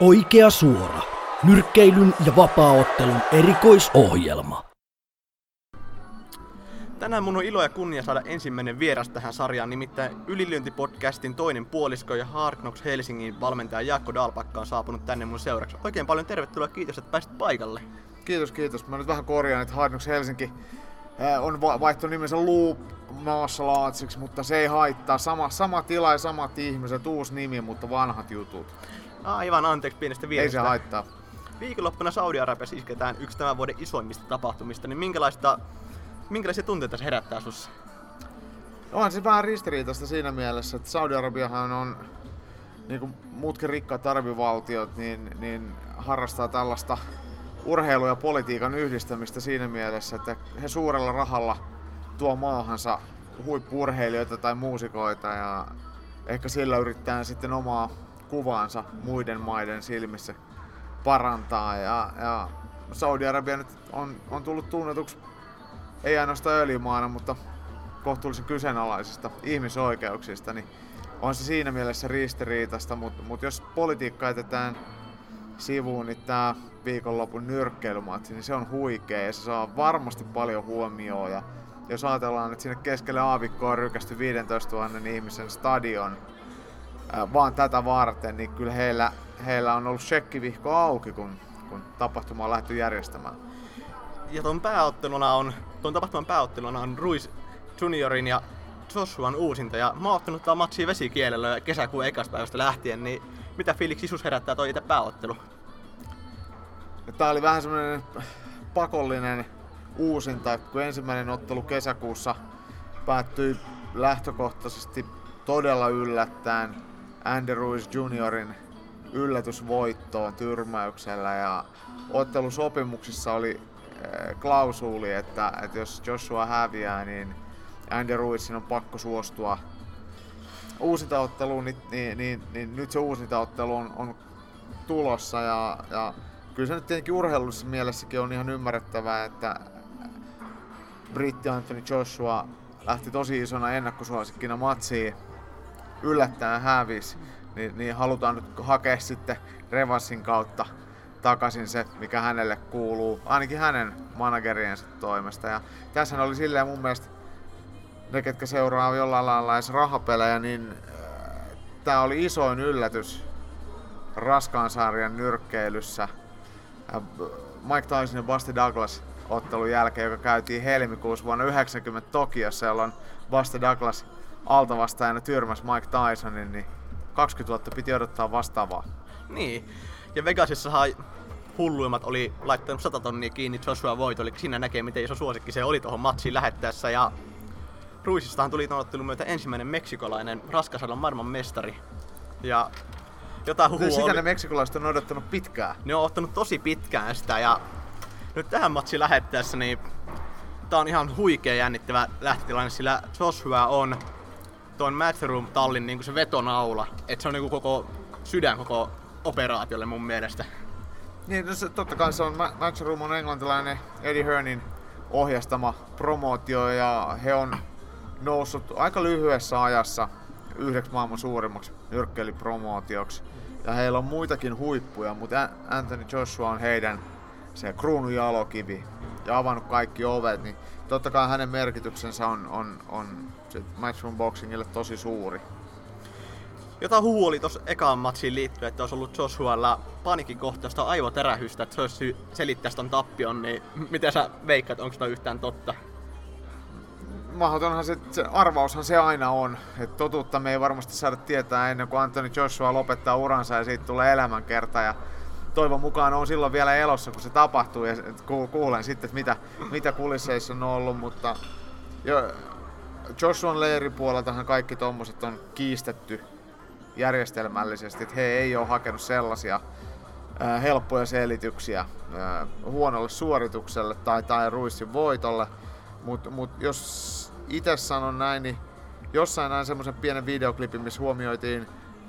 Oikea suora. Nyrkkeilyn ja vapaaottelun erikoisohjelma. Tänään mun on ilo ja kunnia saada ensimmäinen vieras tähän sarjaan, nimittäin Ylilyöntipodcastin toinen puolisko ja Hard Knocks Helsingin valmentaja Jaakko Dalpakka on saapunut tänne mun seuraksi. Oikein paljon tervetuloa, kiitos, että pääsit paikalle. Kiitos, kiitos. Mä nyt vähän korjaan, että Hard Knocks Helsinki äh, on vaihtunut nimensä Loop maassa laatsiksi, mutta se ei haittaa. Sama, sama tila ja samat ihmiset, uusi nimi, mutta vanhat jutut. Aivan, anteeksi pienestä Ei vierestä. se haittaa. Viikonloppuna Saudi-Arabiassa isketään yksi tämän vuoden isoimmista tapahtumista, niin minkälaista, minkälaisia tunteita se herättää sussa? On se vähän ristiriitaista siinä mielessä, että Saudi-Arabiahan on, niin kuin muutkin rikkaat arabivaltiot, niin, niin harrastaa tällaista urheilu- ja politiikan yhdistämistä siinä mielessä, että he suurella rahalla tuo maahansa huippurheilijoita tai muusikoita ja ehkä sillä yrittää sitten omaa kuvaansa muiden maiden silmissä parantaa. Ja, ja Saudi-Arabia nyt on, on tullut tunnetuksi ei ainoastaan öljymaana, mutta kohtuullisen kyseenalaisista ihmisoikeuksista, niin on se siinä mielessä ristiriitasta, mutta, mutta jos politiikka jätetään sivuun, niin tämä viikonlopun nyrkkeilymatsi, niin se on huikea ja se saa varmasti paljon huomioon. Ja jos ajatellaan, että sinne keskelle aavikkoa on rykästy 15 000 ihmisen stadion vaan tätä varten, niin kyllä heillä, heillä on ollut shekkivihko auki, kun, kun tapahtuma on lähdetty järjestämään. Ja tuon pääotteluna on, tuon tapahtuman pääotteluna on Ruiz Juniorin ja Joshuan uusinta. Ja mä oon ottanut tää matsia vesikielellä kesäkuun ekasta päivästä lähtien, niin mitä fiiliksi sisus herättää toi itse pääottelu? Tämä oli vähän semmoinen pakollinen uusinta, kun ensimmäinen ottelu kesäkuussa päättyi lähtökohtaisesti todella yllättäen Andy Ruiz Juniorin yllätysvoittoon tyrmäyksellä. Ja ottelusopimuksissa oli äh, klausuuli, että, että jos Joshua häviää, niin Andy Ruizin on pakko suostua uusintaotteluun, niin, niin, niin, niin nyt se uusintaottelu on, on tulossa. Ja, ja kyllä se nyt tietenkin urheilullisessa mielessäkin on ihan ymmärrettävää, että britti Anthony Joshua lähti tosi isona ennakkosuosikkina matsiin, yllättäen hävisi, niin, niin halutaan nyt hakea sitten revanssin kautta takaisin se, mikä hänelle kuuluu, ainakin hänen manageriensa toimesta. Ja tässä oli silleen mun mielestä, ne ketkä seuraa jollain lailla edes rahapelejä, niin tämä oli isoin yllätys raskaan sarjan nyrkkeilyssä. Ja Mike Tyson ja Buster Douglas ottelun jälkeen, joka käytiin helmikuussa vuonna 90 Tokiossa, jolloin Buster Douglas altavastaajana tyrmäsi Mike Tysonin, niin 20 vuotta piti odottaa vastaavaa. Niin. Ja Vegasissahan hulluimmat oli laittanut 100 tonnia kiinni Joshua Voit, eli siinä näkee miten iso suosikki se oli tuohon matsiin lähettäessä. Ja Ruisistahan tuli tuon ottelun myötä ensimmäinen meksikolainen raskasalan maailman mestari. Ja jotain huhua Sitä oli. ne meksikolaiset on odottanut pitkään. Ne on ottanut tosi pitkään sitä ja nyt tähän matsiin lähettäessä niin tää on ihan huikea jännittävä lähtötilanne, sillä Joshua on tuon Matchroom tallin niin se vetonaula. että se on niin koko sydän koko operaatiolle mun mielestä. Niin, no se, totta kai se on, Ma- Matchroom on englantilainen Eddie Hearnin ohjastama promootio ja he on noussut aika lyhyessä ajassa yhdeksi maailman suurimmaksi nyrkkeilypromootioksi. Ja heillä on muitakin huippuja, mutta Anthony Joshua on heidän se kruunun jalokivi ja avannut kaikki ovet, niin totta kai hänen merkityksensä on, on, on Matchroom Boxingille tosi suuri. Jota huhu oli tuossa ekaan matsiin liittyen, että olisi ollut Joshualla panikin kohtaista aivoterähystä, että se olisi selittäisi ton tappion, niin m- miten sä veikkaat, onko toi yhtään totta? mahdotonhan se, se arvaushan se aina on. Et totuutta me ei varmasti saada tietää ennen kuin Anthony Joshua lopettaa uransa ja siitä tulee elämänkerta. Ja toivon mukaan on silloin vielä elossa, kun se tapahtuu ja kuulen sitten, että mitä, mitä kulisseissa on ollut. Mutta jo, Joshuan leiripuoleltahan kaikki tommoset on kiistetty järjestelmällisesti, että he ei ole hakenut sellaisia ää, helppoja selityksiä ää, huonolle suoritukselle tai, tai Ruissin voitolle. Mutta mut jos itse sanon näin, niin jossain näin semmoisen pienen videoklipin, missä huomioitiin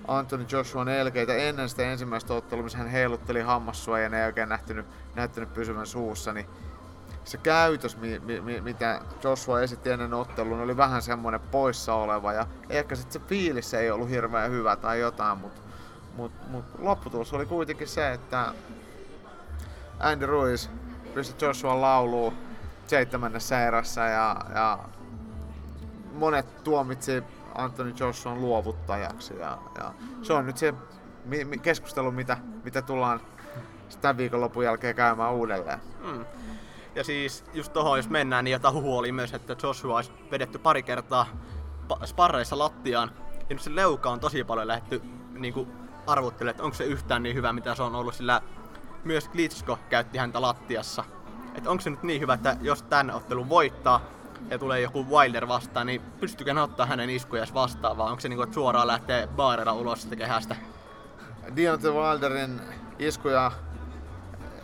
Anthony Joshuan elkeitä ennen sitä ensimmäistä ottelua, missä hän heilutteli hammassuoja ja ei oikein nähtynyt, näyttänyt pysyvän suussa, niin se käytös, mi, mi, mi, mitä Joshua esitti ennen ottelun, oli vähän semmoinen poissa oleva ja ehkä sitten se fiilis ei ollut hirveän hyvä tai jotain, mutta mut, mut lopputulos oli kuitenkin se, että Andy Ruiz pisti Joshua lauluun seitsemännessä erässä ja, ja monet tuomitsi Anthony Joshuan luovuttajaksi. Ja, ja se on nyt se keskustelu, mitä, mitä tullaan tämän viikonlopun jälkeen käymään uudelleen. Mm. Ja siis just tohon jos mennään, niin jota huhu oli myös, että Joshua olisi vedetty pari kertaa sparreissa lattiaan. Ja nyt se leuka on tosi paljon lähetty niin arvottelemaan, että onko se yhtään niin hyvä, mitä se on ollut, sillä myös Klitschko käytti häntä lattiassa. Että onko se nyt niin hyvä, että jos tämän ottelun voittaa ja tulee joku Wilder vastaan, niin pystyykö hän ottaa hänen iskujas vastaan, vai onko se niin kuin, että suoraan lähtee baarilla ulos sitä kehästä? Deontay Wilderin iskuja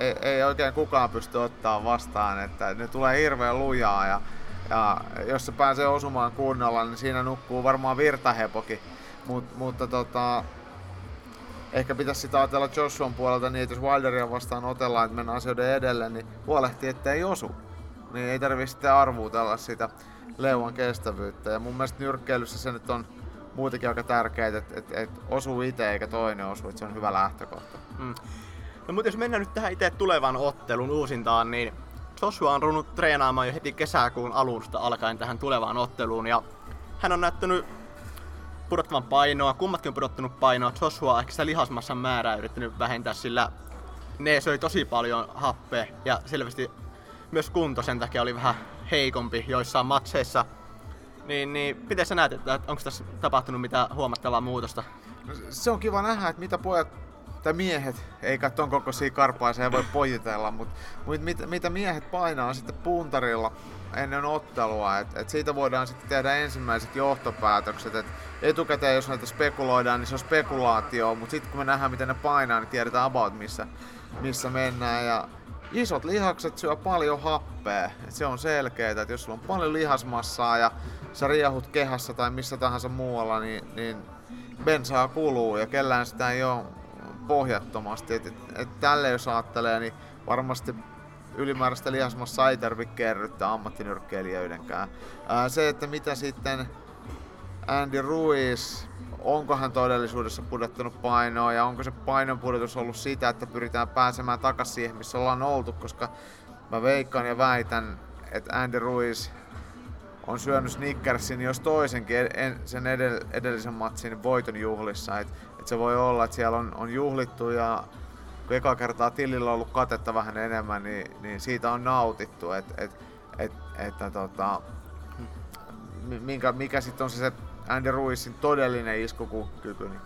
ei, ei oikein kukaan pysty ottaa vastaan, että ne tulee hirveän lujaa ja, ja jos se pääsee osumaan kunnolla, niin siinä nukkuu varmaan virtahepokin. Mut, mutta tota, ehkä pitäisi sitä ajatella Joshuan puolelta niin, että jos Wilderia vastaan otellaan, että mennään asioiden edelle, niin huolehtii, ettei osu. Niin ei tarvitse sitten arvuutella sitä leuan kestävyyttä. Ja mun mielestä nyrkkeilyssä se nyt on muutenkin aika tärkeää, että et, et osuu itse eikä toinen osu, että se on hyvä lähtökohta. Mm. No mutta jos mennään nyt tähän itse tulevan ottelun uusintaan, niin Joshua on runnut treenaamaan jo heti kesäkuun alusta alkaen tähän tulevaan otteluun ja hän on näyttänyt pudottavan painoa, kummatkin on pudottanut painoa. Joshua ehkä sitä lihasmassan määrää yrittänyt vähentää, sillä ne söi tosi paljon happea ja selvästi myös kunto sen takia oli vähän heikompi joissain matseissa. Niin, niin miten sä näet, että onko tässä tapahtunut mitään huomattavaa muutosta? No, se on kiva nähdä, että mitä pojat tai miehet, eikä ton kokoisia karpaisia ei voi pojitella, mutta mut mit, mitä miehet painaa sitten puntarilla ennen ottelua, että et siitä voidaan sitten tehdä ensimmäiset johtopäätökset, että etukäteen jos näitä spekuloidaan, niin se on spekulaatio, mutta sitten kun me nähdään miten ne painaa, niin tiedetään about missä, missä mennään ja isot lihakset syö paljon happea. Et se on selkeää, että jos sulla on paljon lihasmassaa ja sä riehut kehässä tai missä tahansa muualla, niin, niin bensaa kuluu ja kellään sitä ei ole pohjattomasti. Et, et, et tälle jos ajattelee, niin varmasti ylimääräistä lihasmassa ei tarvitse kerryttää ammattinyrkkeilijöidenkään. Ää, se, että mitä sitten Andy Ruiz, onko hän todellisuudessa pudottanut painoa ja onko se painonpudotus ollut sitä, että pyritään pääsemään takaisin siihen, missä ollaan oltu, koska mä veikkaan ja väitän, että Andy Ruiz on syönyt Snickersin jos toisenkin en, sen edellisen matsin voiton juhlissa. Et et se voi olla, että siellä on, on juhlittu ja kun eka kertaa tilillä on ollut katetta vähän enemmän, niin, niin siitä on nautittu. Et, et, et, että tota, minkä, mikä sitten on se, se Andy Ruisin todellinen iskukyky. Niin.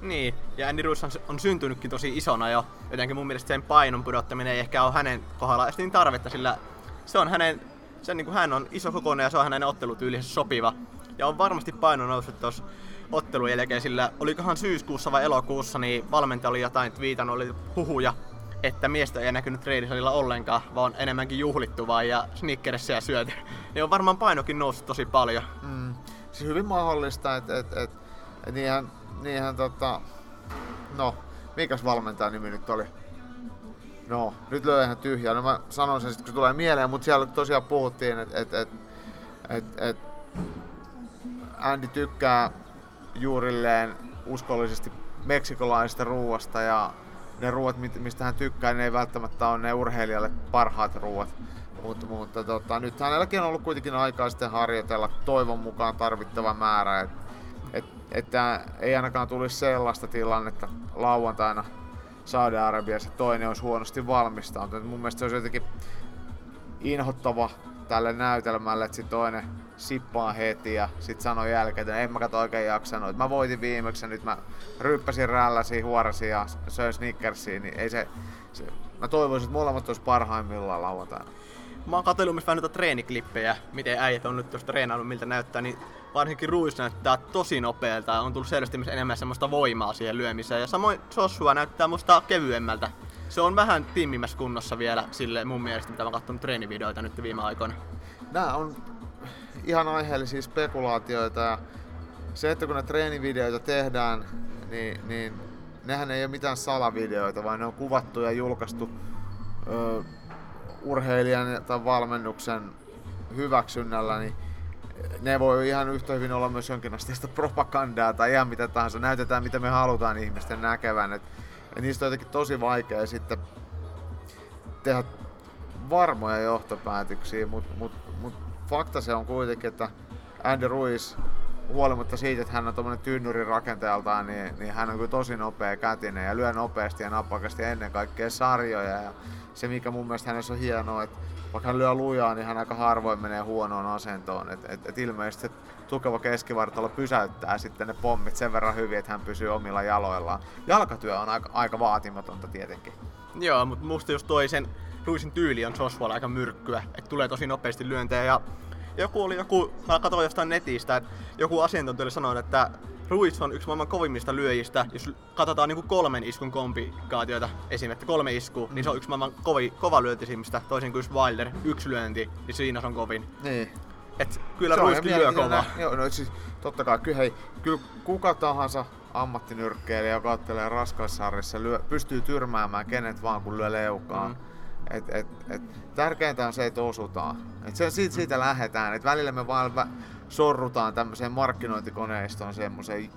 Niin, ja Andy Ruiz on, on syntynytkin tosi isona jo, jotenkin mun mielestä sen painon pudottaminen ei ehkä ole hänen kohdallaan niin tarvetta, sillä se on hänen, se niin kuin hän on iso kokoinen ja se on hänen ottelutyylinsä sopiva. Ja on varmasti paino noussut tuossa ottelun jälkeen, sillä olikohan syyskuussa vai elokuussa, niin valmentaja oli jotain viitannut, oli huhuja, että miestä ei näkynyt treenisalilla ollenkaan, vaan enemmänkin juhlittu vaan ja snickersia syöty. Niin on varmaan painokin noussut tosi paljon. Mm. Siis hyvin mahdollista, että et, et, et niinhän, niinhän tota, no, mikäs valmentaja nimi nyt oli? No, nyt löi ihan tyhjää. No mä sanon sen sitten, kun se tulee mieleen, mutta siellä tosiaan puhuttiin, että et, et, et, et Andy tykkää juurilleen uskollisesti meksikolaisesta ruuasta ja ne ruuat, mistä hän tykkää, ne ei välttämättä ole ne urheilijalle parhaat ruuat. Mutta, mutta tota, nyt hänelläkin on ollut kuitenkin aikaa sitten harjoitella toivon mukaan tarvittava määrä. Et, et, että ei ainakaan tulisi sellaista tilannetta lauantaina Saudi-Arabiassa, toinen olisi huonosti valmistautunut. Mun mielestä se olisi jotenkin inhottava tälle näytelmälle, että toinen sippaa heti ja sit sanoi jälkeen, että en mä kato oikein jaksanut. Mä voitin viimeksi ja nyt mä ryppäsin, rälläsin, huorasin ja söin Snickersiin, niin ei se, se mä toivoisin, että molemmat olisi parhaimmillaan lauantaina. Mä oon katsellut myös vähän noita treeniklippejä, miten äijät on nyt tuosta treenannut, miltä näyttää, niin varsinkin Ruiz näyttää tosi nopealta. On tullut selvästi myös enemmän semmoista voimaa siihen lyömiseen. Ja samoin Joshua näyttää musta kevyemmältä. Se on vähän tiimimmässä kunnossa vielä sille mun mielestä, mitä mä oon katsonut treenivideoita nyt viime aikoina. Nää on ihan aiheellisia spekulaatioita ja se, että kun ne treenivideoita tehdään, niin, niin nehän ei ole mitään salavideoita, vaan ne on kuvattu ja julkaistu ö, urheilijan tai valmennuksen hyväksynnällä, niin ne voi ihan yhtä hyvin olla myös jonkinasteista propagandaa tai ihan mitä tahansa. Näytetään mitä me halutaan ihmisten näkevän. Et, et niistä on jotenkin tosi vaikea sitten tehdä varmoja johtopäätöksiä, mutta mut, mut fakta se on kuitenkin, että Andy Ruiz, huolimatta siitä, että hän on tuommoinen tynnyri rakenteeltaan, niin, niin hän on kyllä tosi nopea kätinen ja lyö nopeasti ja napakasti ennen kaikkea sarjoja. Ja se, mikä mun mielestä hänessä on hienoa, että vaikka hän lyö lujaa, niin hän aika harvoin menee huonoon asentoon. Et, et, et ilmeisesti se tukeva keskivartalo pysäyttää sitten ne pommit sen verran hyvin, että hän pysyy omilla jaloillaan. Jalkatyö on aika, aika vaatimatonta tietenkin. Joo, mutta musta just toisen Ruisin tyyli on Joshualla aika myrkkyä, että tulee tosi nopeasti lyöntejä ja joku oli joku, mä katsoin jostain netistä, että joku asiantuntija sanoi, että Ruiz on yksi maailman kovimmista lyöjistä. Jos katsotaan niin kolmen iskun komplikaatioita, esimerkiksi kolme iskua, niin se on yksi maailman kovi, kova lyöntisimmistä, toisin kuin Wilder, yksi lyönti, niin siinä se on kovin. Niin. Et kyllä Ruiskin lyö kovaa. Joo, no siis totta kai, kyllä, hei, kyllä kuka tahansa ammattinyrkkeilijä, joka ottelee raskaissarjassa, lyö, pystyy tyrmäämään kenet vaan kun lyö leukaan. Mm. Et, et, et, tärkeintä on se, että osutaan. Et se, siitä, siitä lähdetään. Et välillä me vaan vä, sorrutaan tämmöiseen markkinointikoneistoon semmoiseen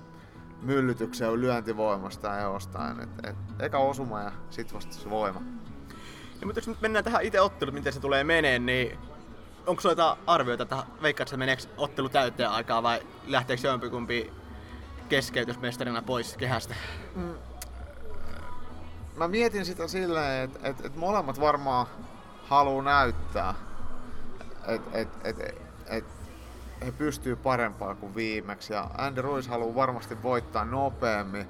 myllytykseen lyöntivoimasta ja jostain. Et, et, eka osuma ja sit vasta se voima. Ja, mutta jos nyt mennään tähän itse otteluun, miten se tulee meneen, niin onko sulla arvioita, että veikkaat, että meneekö ottelu täyteen aikaa vai lähteekö jompikumpi keskeytysmestarina pois kehästä? Mm. Mä mietin sitä silleen, että et, et molemmat varmaan haluaa näyttää, että et, et, et, et he pystyy parempaan kuin viimeksi. Ja Andy Ruiz haluaa varmasti voittaa nopeammin.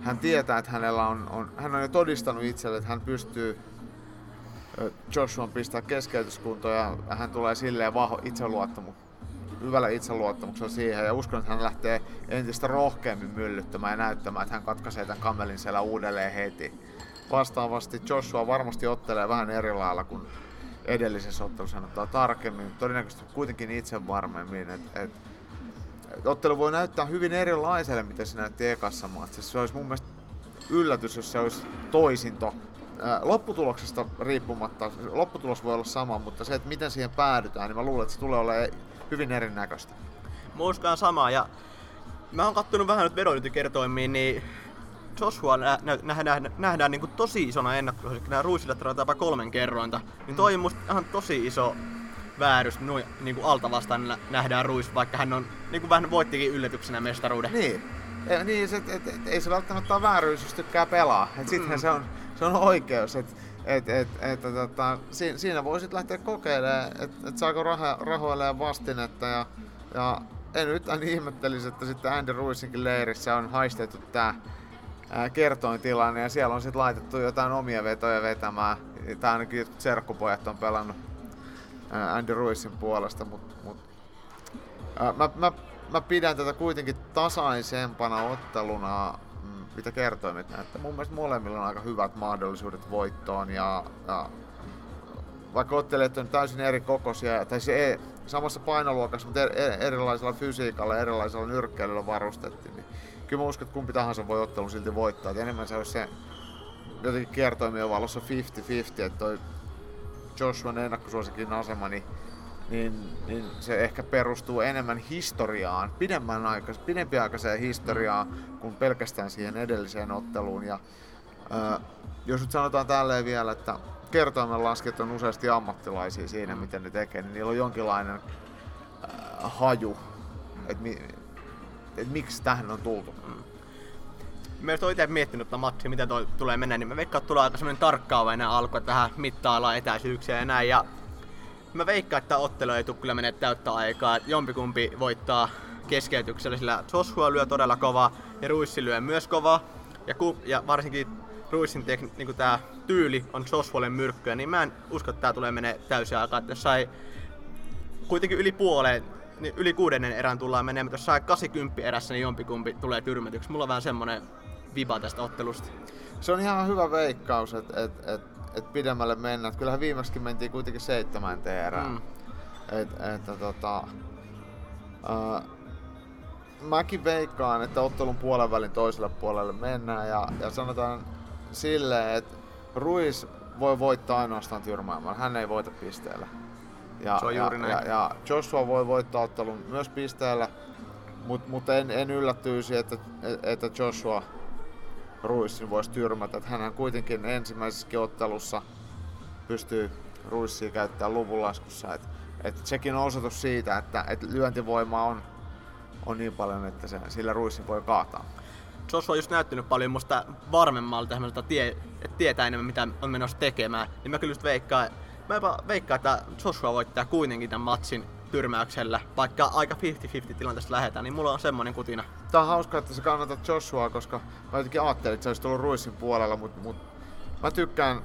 Hän tietää, että hänellä on, on, hän on jo todistanut itselle, että hän pystyy Joshua pistää keskeytyskuntoon ja hän tulee silleen vahvo itseluottamu, hyvällä itseluottamuksella siihen ja uskon, että hän lähtee entistä rohkeammin myllyttämään ja näyttämään, että hän katkaisee tämän kamelin siellä uudelleen heti. Vastaavasti Joshua varmasti ottelee vähän eri lailla kuin edellisessä ottelussa ottaa tarkemmin, todennäköisesti kuitenkin itse varmemmin. Et, et, et ottelu voi näyttää hyvin erilaiselle, mitä se näytti ekassa matsissa. Se olisi mun mielestä yllätys, jos se olisi toisinto lopputuloksesta riippumatta, lopputulos voi olla sama, mutta se, että miten siihen päädytään, niin mä luulen, että se tulee olemaan hyvin erinäköistä. Mä samaa ja mä oon kattonut vähän nyt vedonlyöntikertoimiin, niin Joshua nä- nä- nähdään, nähdään niin kuin tosi isona ennakkosuosikki, nämä ruisillat jopa kolmen kerrointa, niin toi on musta ihan tosi iso väärys no, niin kuin alta vastaan nähdään Ruis, vaikka hän on niin kuin vähän voittikin yllätyksenä mestaruuden. Niin, ja, niin se, et, et, et, ei se välttämättä ole vääryys, jos tykkää pelaa. Et sittenhän mm. se, on, se on oikeus. Et, et, et, et, tota, siinä, siinä voisit lähteä kokeilemaan, että et saako raho, rahoilleen vastinetta. Ja, ja en yhtään ihmettelisi, että sitten Andy Ruisinkin leirissä on haistettu tämä kertoin tilanne ja siellä on sitten laitettu jotain omia vetoja vetämään. Tai ainakin serkkupojat on pelannut Andy Ruissin puolesta, mutta mut, mä, mä, mä, pidän tätä kuitenkin tasaisempana otteluna, mm, mitä kertoimet näyttää. Mun mielestä molemmilla on aika hyvät mahdollisuudet voittoon ja, ja vaikka ottelijat on täysin eri kokoisia, tai se ei, samassa painoluokassa, mutta erilaisella fysiikalla, erilaisella nyrkkeilyllä varustettiin, niin kyllä mä uskon, että kumpi tahansa voi ottelun silti voittaa. Et enemmän se olisi se jotenkin kiertoimien valossa 50-50, että toi Joshuan ennakkosuosikin asema, niin, niin, niin, se ehkä perustuu enemmän historiaan, pidemmän aikas, pidempiaikaiseen historiaan, kuin pelkästään siihen edelliseen otteluun. Ja, ää, jos nyt sanotaan tälleen vielä, että kertoimen laskijat on useasti ammattilaisia siinä, miten ne tekee, niin niillä on jonkinlainen ää, haju, että mi, että miksi tähän on tultu. Mm. Mä oon itse miettinyt tätä matsia, miten toi tulee mennä, niin mä veikkaan, että tulee aika semmonen tarkkaavainen alku, että tähän mittaillaan etäisyyksiä ja näin. Ja mä veikkaan, että ottelu ei tule kyllä menee täyttä aikaa. Että jompikumpi voittaa keskeytyksellä, sillä Joshua lyö todella kova ja Ruissi lyö myös kova. Ja, ku, ja varsinkin Ruissin tek, niin tää tyyli on Joshualle myrkkyä, niin mä en usko, että tää tulee menee täysin aikaa. Että jos sai kuitenkin yli puoleen niin yli kuudennen erän tullaan menemään, jos saa 80 erässä, niin jompikumpi tulee tyrmätyksi. Mulla on vähän semmonen viba tästä ottelusta. Se on ihan hyvä veikkaus, että et, et, et pidemmälle mennään. Kyllähän viimeksi mentiin kuitenkin seitsemän erään. Mm. Et, et, tota, uh, mäkin veikkaan, että ottelun puolen välin toiselle puolelle mennään ja, ja sanotaan silleen, että Ruiz voi voittaa ainoastaan tyrmäämällä. Hän ei voita pisteellä. Ja, Se on juuri ja, näin. ja, ja Joshua voi voittaa ottelun myös pisteellä, mutta mut en, en yllättyisi, että, että Joshua Ruissin voisi tyrmätä. Että hänhän kuitenkin ensimmäisessä ottelussa pystyy Ruissia käyttämään luvunlaskussa. Et, et sekin on osoitus siitä, että et lyöntivoima on, on niin paljon, että se, sillä Ruissin voi kaataa. Joshua on just näyttänyt paljon musta varmemmalta, tie, että tietää enemmän mitä on menossa tekemään. Niin mä kyllä just veikkaan, mä jopa veikkaan, että Joshua voittaa kuitenkin tämän matsin tyrmäyksellä, vaikka aika 50-50 tilanteesta lähdetään, niin mulla on semmonen kutina. Tää on hauskaa, että sä kannatat Joshua, koska mä jotenkin ajattelin, että se olisi tullut Ruissin puolella, mutta mut, mä tykkään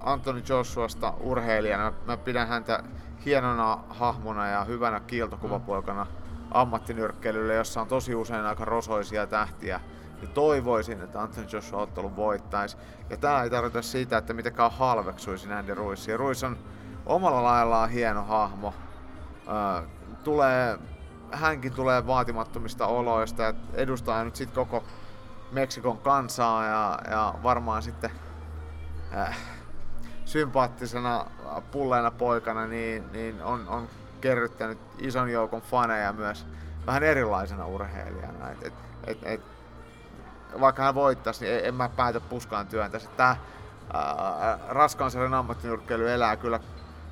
Anthony Joshuasta urheilijana. Mä, mä pidän häntä hienona hahmona ja hyvänä kiiltokuvapoikana ammattinyrkkeilylle, jossa on tosi usein aika rosoisia tähtiä. Ja toivoisin, että Anthony Joshua ottelun voittaisi. Ja tää ei tarkoita sitä, että mitenkään halveksuisin Andy Ruissia. Ruiz on omalla laillaan hieno hahmo. Ö, tulee, hänkin tulee vaatimattomista oloista ja edustaa nyt sitten koko Meksikon kansaa ja, ja varmaan sitten äh, sympaattisena pulleena poikana niin, niin on, on kerryttänyt ison joukon faneja myös vähän erilaisena urheilijana. Et, et, et, et, vaikka hän voittaisi, niin en, mä päätä puskaan työntäisi. Tämä raskaan sarjan ammattinyrkkeily elää kyllä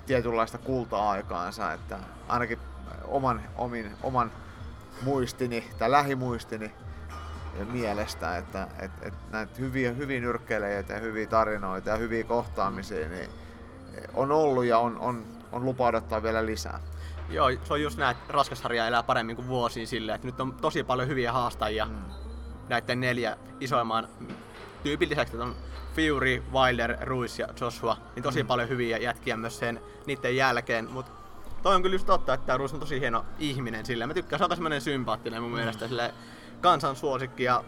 tietynlaista kulta-aikaansa, että ainakin oman, omin, oman muistini tai lähimuistini mielestä, että et, et näitä hyviä, hyviä nyrkkeilijäitä ja hyviä tarinoita ja hyviä kohtaamisia niin on ollut ja on, on, on lupa odottaa vielä lisää. Joo, se on just näin, että raskasharja elää paremmin kuin vuosiin silleen, että nyt on tosi paljon hyviä haastajia mm. Näiden neljä isoimman tyypin lisäksi, että on Fury, Wilder, Ruiz ja Joshua, niin tosi mm. paljon hyviä jätkiä myös sen niiden jälkeen, mutta toi on kyllä just totta, että Ruiz on tosi hieno ihminen silleen. Mä tykkään, se on semmoinen sympaattinen mun mm. mielestä silleen, kansan suosikki ja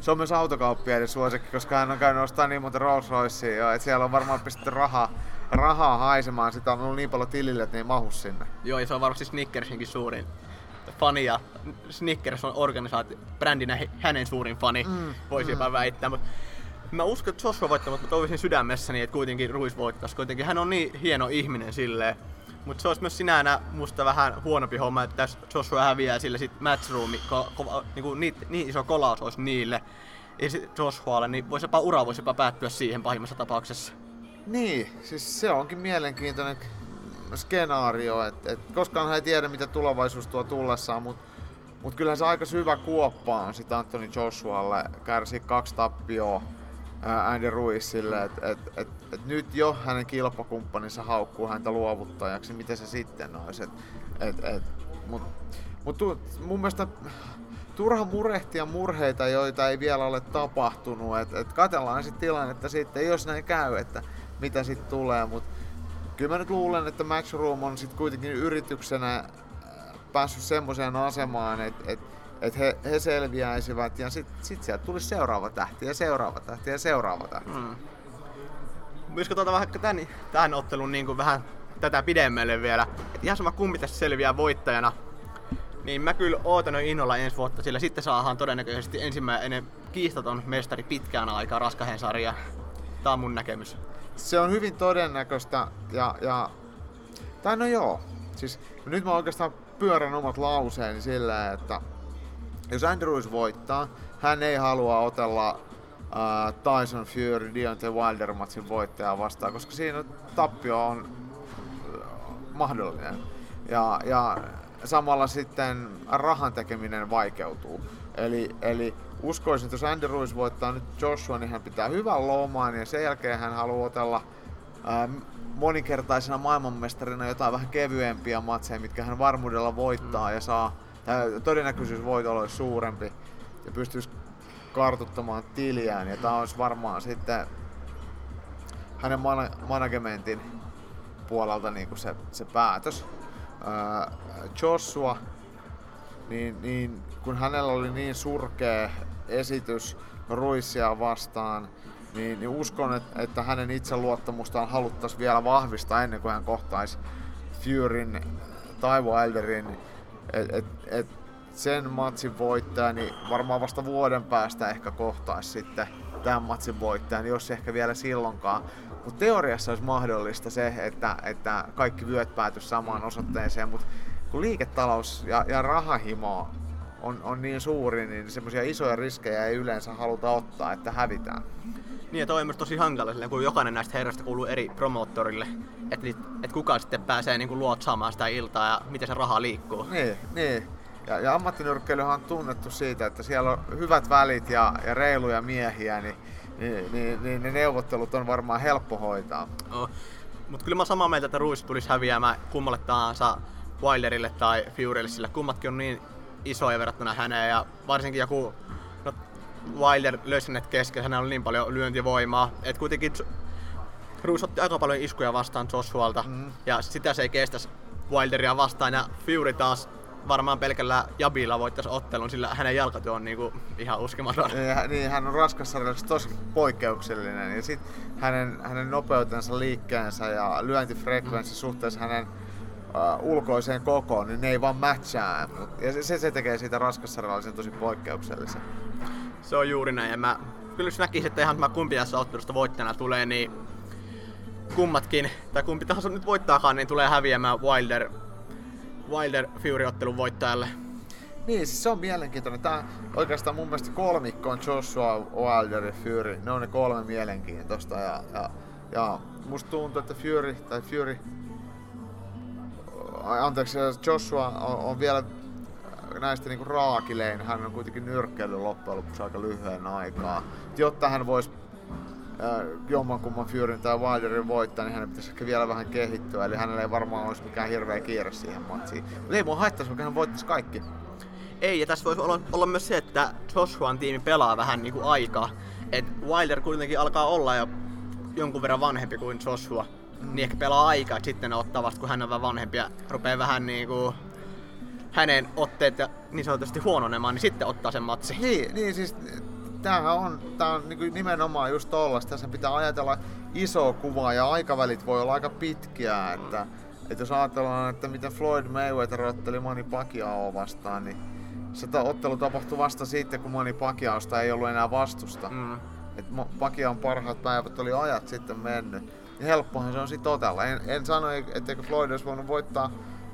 se on myös autokauppiaiden suosikki, koska hän on käynyt ostamaan niin monta Rolls Roycea jo, että siellä on varmaan pistetty rahaa, rahaa haisemaan. Sitä on ollut niin paljon tilille, että ne ei mahu sinne. Joo, ja se on varmasti Snickersinkin suurin fani ja Snickers on organisaatio, brändinä hänen suurin fani, mm, voisi mm. jopa väittää. Mutta mä uskon, että Joshua voittaa, mutta mä toivoisin sydämessäni, että kuitenkin Ruiz voittaisi. Kuitenkin hän on niin hieno ihminen silleen. Mutta se olisi myös sinänä musta vähän huonompi homma, että jos Joshua häviää sille sit matchroomi, ko, ko, niinku, niin, niin iso kolaus olisi niille, ja sit Joshualle, niin voisi jopa ura voisi jopa päättyä siihen pahimmassa tapauksessa. Niin, siis se onkin mielenkiintoinen skenaario, että et koskaan hän ei tiedä mitä tulevaisuus tuo tullessaan, mutta mut kyllähän se aika syvä kuoppa on sit Anthony Joshualle kärsi kaksi tappioa Andy Ruizille, että et, et, et nyt jo hänen kilpakumppaninsa haukkuu häntä luovuttajaksi, mitä se sitten olisi. Et, et, et, mut, mut tu, mun mielestä turha murehtia murheita, joita ei vielä ole tapahtunut. Et, et katellaan sitten tilannetta sitten, jos näin käy, että mitä sitten tulee. Mut kyllä mä nyt luulen, että Matchroom on sitten kuitenkin yrityksenä päässyt semmoiseen asemaan, että et, että he, he selviäisivät ja sitten sit sieltä tulisi seuraava tähti ja seuraava tähti ja seuraava tähti. Mm. Myös tuota vaikka tämän, tämän ottelun niin kuin vähän tätä pidemmälle vielä, että ihan sama kumpi tässä selviää voittajana, niin mä kyllä ootan jo innolla ensi vuotta, sillä sitten saadaan todennäköisesti ensimmäinen kiistaton mestari pitkään aikaa raskahen sarja. Tää on mun näkemys. Se on hyvin todennäköistä ja, ja tai no joo, siis nyt mä oikeastaan pyörän omat lauseeni sillä, että jos Andrews voittaa, hän ei halua otella uh, Tyson Fury Deontay Wilder matsin voittajaa vastaan, koska siinä tappio on mahdollinen. Ja, ja samalla sitten rahan tekeminen vaikeutuu. Eli, eli uskoisin, että jos Andy Ruiz voittaa nyt Joshua, niin hän pitää hyvän lomaan ja sen jälkeen hän haluaa otella ää, moninkertaisena maailmanmestarina jotain vähän kevyempiä matseja, mitkä hän varmuudella voittaa ja saa todennäköisyys voitolla olisi suurempi ja pystyisi kartuttamaan tiliään. Ja tämä olisi varmaan sitten hänen man- managementin puolelta niin kuin se, se päätös. Ää, Joshua, niin, niin kun hänellä oli niin surkea esitys Ruissia vastaan, niin, niin uskon, että, että hänen itseluottamustaan haluttaisiin vielä vahvistaa ennen kuin hän kohtaisi Furyn tai Wilderin et, et, et sen matsin voittaja, niin varmaan vasta vuoden päästä ehkä kohtaisi sitten tämän matsin voittajan, jos ehkä vielä silloinkaan. Mutta teoriassa olisi mahdollista se, että, että kaikki vyöt päätyisi samaan osoitteeseen, mutta kun liiketalous ja, ja rahahimo on, on niin suuri, niin semmoisia isoja riskejä ei yleensä haluta ottaa, että hävitään. Niin ja toi on myös tosi hankala, silleen, kun jokainen näistä herroista kuuluu eri promoottorille. Että et kuka sitten pääsee niin luotsaamaan sitä iltaa ja miten se raha liikkuu. Niin, niin. Ja, ja ammattinyrkkeilyhän on tunnettu siitä, että siellä on hyvät välit ja, ja reiluja miehiä, niin, niin, niin, niin ne neuvottelut on varmaan helppo hoitaa. Oh. Mutta kyllä mä samaa mieltä, että Ruiz tulisi häviämään kummalle tahansa Wilderille tai Furylle, sillä kummatkin on niin isoja verrattuna häneen ja varsinkin joku no, Wilder löysi hänet kesken, hänellä oli niin paljon lyöntivoimaa, että kuitenkin Ruiz otti aika paljon iskuja vastaan Joshualta mm. ja sitä se ei kestä Wilderia vastaan ja Fury taas varmaan pelkällä Jabilla voittaisi ottelun, sillä hänen jalkatyö on niinku ihan uskematon. Niin, niin hän on raskassarjassa tosi poikkeuksellinen ja sitten hänen, hänen nopeutensa, liikkeensä ja lyöntifrekvenssi mm. suhteessa hänen uh, ulkoiseen kokoon, niin ne ei vaan matchaa. Ja se, se tekee siitä raskassarjallisen tosi poikkeuksellisen. Se on juuri näin. Ja mä kyllä jos näkisin, että ihan mä kumpi tässä ottelusta voittajana tulee, niin kummatkin, tai kumpi tahansa nyt voittaakaan, niin tulee häviämään Wilder, Wilder Fury-ottelun voittajalle. Niin, siis se on mielenkiintoinen. Tää oikeastaan mun mielestä kolmikko on Joshua, Wilder ja Fury. Ne on ne kolme mielenkiintoista. Ja, ja, ja musta tuntuu, että Fury, tai Fury anteeksi, Joshua on, on vielä näistä niinku raakilein, hän on kuitenkin nyrkkeily loppujen lopuksi aika lyhyen aikaa. Jotta hän voisi äh, jommankumman Furyn tai Wilderin voittaa, niin hänen pitäisi ehkä vielä vähän kehittyä. Eli hänellä ei varmaan olisi mikään hirveä kiire siihen matsiin. Mutta ei mua haittaisi, vaikka hän voittaisi kaikki. Ei, ja tässä voisi olla, olla myös se, että Joshuan tiimi pelaa vähän niinku aikaa. Et Wilder kuitenkin alkaa olla jo jonkun verran vanhempi kuin Joshua. Niin ehkä pelaa aikaa, sitten ottaa vasta kun hän on vähän vanhempi ja rupeaa vähän niinku hänen otteet ja niin sanotusti huononemaan, niin sitten ottaa sen matsi. Niin, niin siis tämähän on, tää on niin nimenomaan just tollasta. Tässä pitää ajatella iso kuva ja aikavälit voi olla aika pitkiä. Että, että jos ajatellaan, että miten Floyd Mayweather otteli Manny Pacquiao vastaan, niin se ottelu tapahtui vasta sitten, kun Manny Pacquiaosta ei ollut enää vastusta. Mm. Et Pacquiaon parhaat päivät oli ajat sitten mennyt helppohan se on sitten otella. En, en sano, etteikö Floyd olisi voinut voittaa